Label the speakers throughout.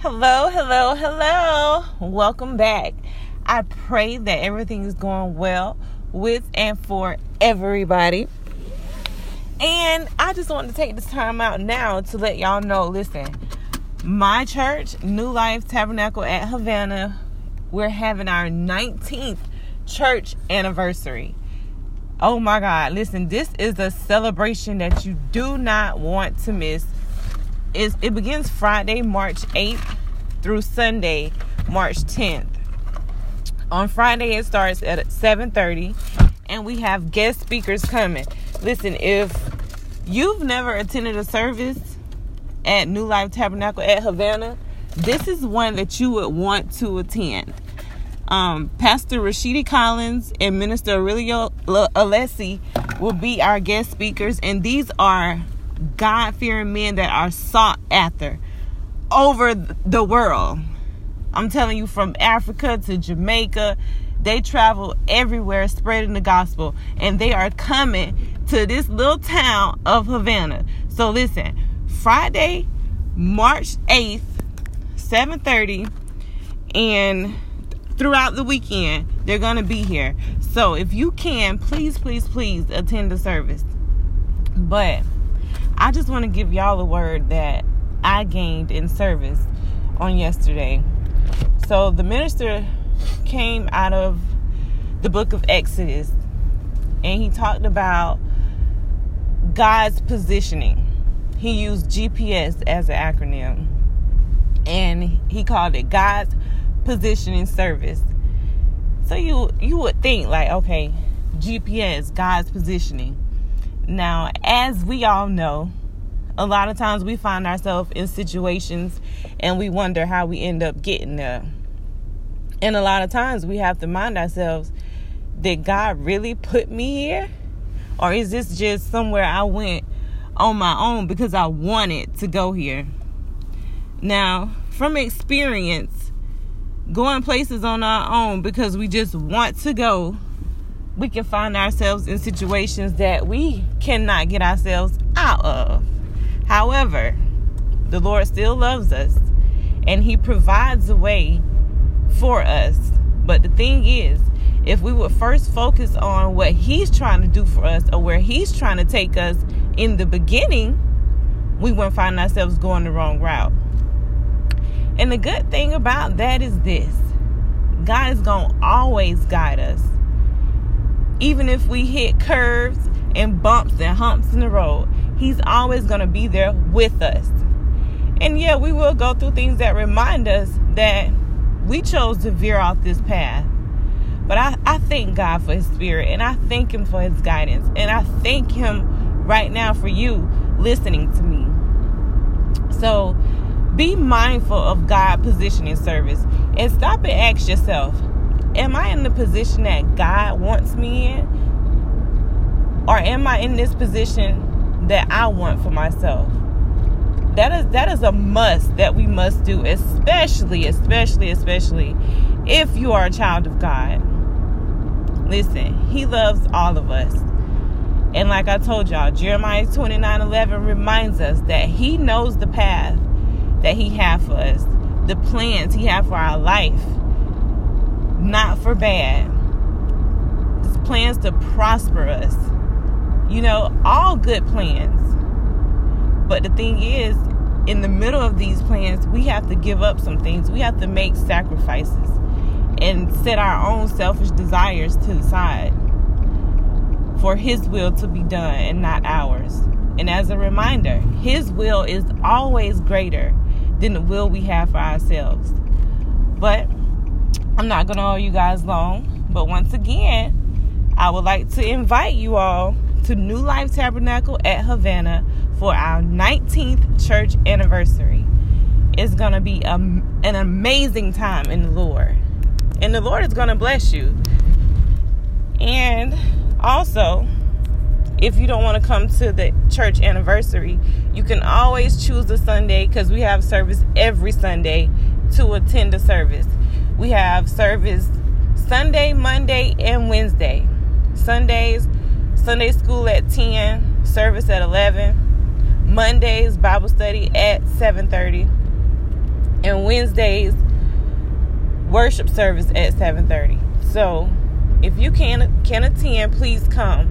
Speaker 1: Hello, hello, hello. Welcome back. I pray that everything is going well with and for everybody. And I just want to take this time out now to let y'all know listen, my church, New Life Tabernacle at Havana, we're having our 19th church anniversary. Oh my God, listen, this is a celebration that you do not want to miss is it begins Friday, March 8th through Sunday, March 10th. On Friday it starts at 7:30 and we have guest speakers coming. Listen, if you've never attended a service at New Life Tabernacle at Havana, this is one that you would want to attend. Um, Pastor Rashidi Collins and Minister Aurelio Alessi will be our guest speakers, and these are God fearing men that are sought after over the world. I'm telling you, from Africa to Jamaica, they travel everywhere spreading the gospel, and they are coming to this little town of Havana. So listen, Friday, March 8th, 7:30, and throughout the weekend, they're gonna be here. So if you can, please, please, please attend the service. But I just want to give y'all a word that I gained in service on yesterday. So the minister came out of the book of Exodus and he talked about God's positioning. He used GPS as an acronym and he called it God's positioning service. So you you would think like okay, GPS, God's positioning now, as we all know, a lot of times we find ourselves in situations and we wonder how we end up getting there. And a lot of times we have to mind ourselves did God really put me here? Or is this just somewhere I went on my own because I wanted to go here? Now, from experience, going places on our own because we just want to go we can find ourselves in situations that we cannot get ourselves out of. However, the Lord still loves us and He provides a way for us. But the thing is, if we would first focus on what He's trying to do for us or where He's trying to take us in the beginning, we wouldn't find ourselves going the wrong route. And the good thing about that is this God is going to always guide us even if we hit curves and bumps and humps in the road, He's always going to be there with us. And yeah, we will go through things that remind us that we chose to veer off this path. But I, I thank God for His Spirit and I thank Him for His guidance. And I thank Him right now for you listening to me. So be mindful of God positioning service and stop and ask yourself am I in the position that God wants me in? Or am I in this position that I want for myself? That is that is a must that we must do, especially, especially, especially if you are a child of God. Listen, He loves all of us. And like I told y'all, Jeremiah 29 11 reminds us that He knows the path that He has for us, the plans He has for our life not for bad. It's plans to prosper us. You know, all good plans. But the thing is, in the middle of these plans, we have to give up some things. We have to make sacrifices and set our own selfish desires to the side for His will to be done and not ours. And as a reminder, His will is always greater than the will we have for ourselves. But I'm not going to hold you guys long, but once again, I would like to invite you all to New Life Tabernacle at Havana for our 19th church anniversary. It's going to be a, an amazing time in the Lord. And the Lord is going to bless you. And also, if you don't want to come to the church anniversary, you can always choose a Sunday because we have service every Sunday to attend the service. We have service Sunday, Monday, and Wednesday. Sundays, Sunday school at 10, service at 11. Mondays, Bible study at 7:30. and Wednesdays worship service at 7:30. So, if you can can attend, please come.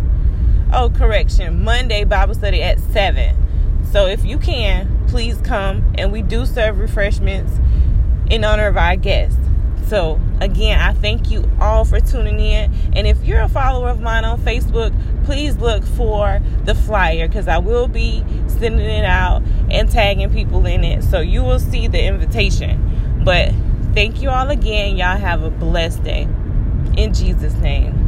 Speaker 1: Oh, correction. Monday Bible study at 7. So, if you can, please come and we do serve refreshments in honor of our guests. So, again, I thank you all for tuning in. And if you're a follower of mine on Facebook, please look for the flyer because I will be sending it out and tagging people in it. So, you will see the invitation. But thank you all again. Y'all have a blessed day. In Jesus' name.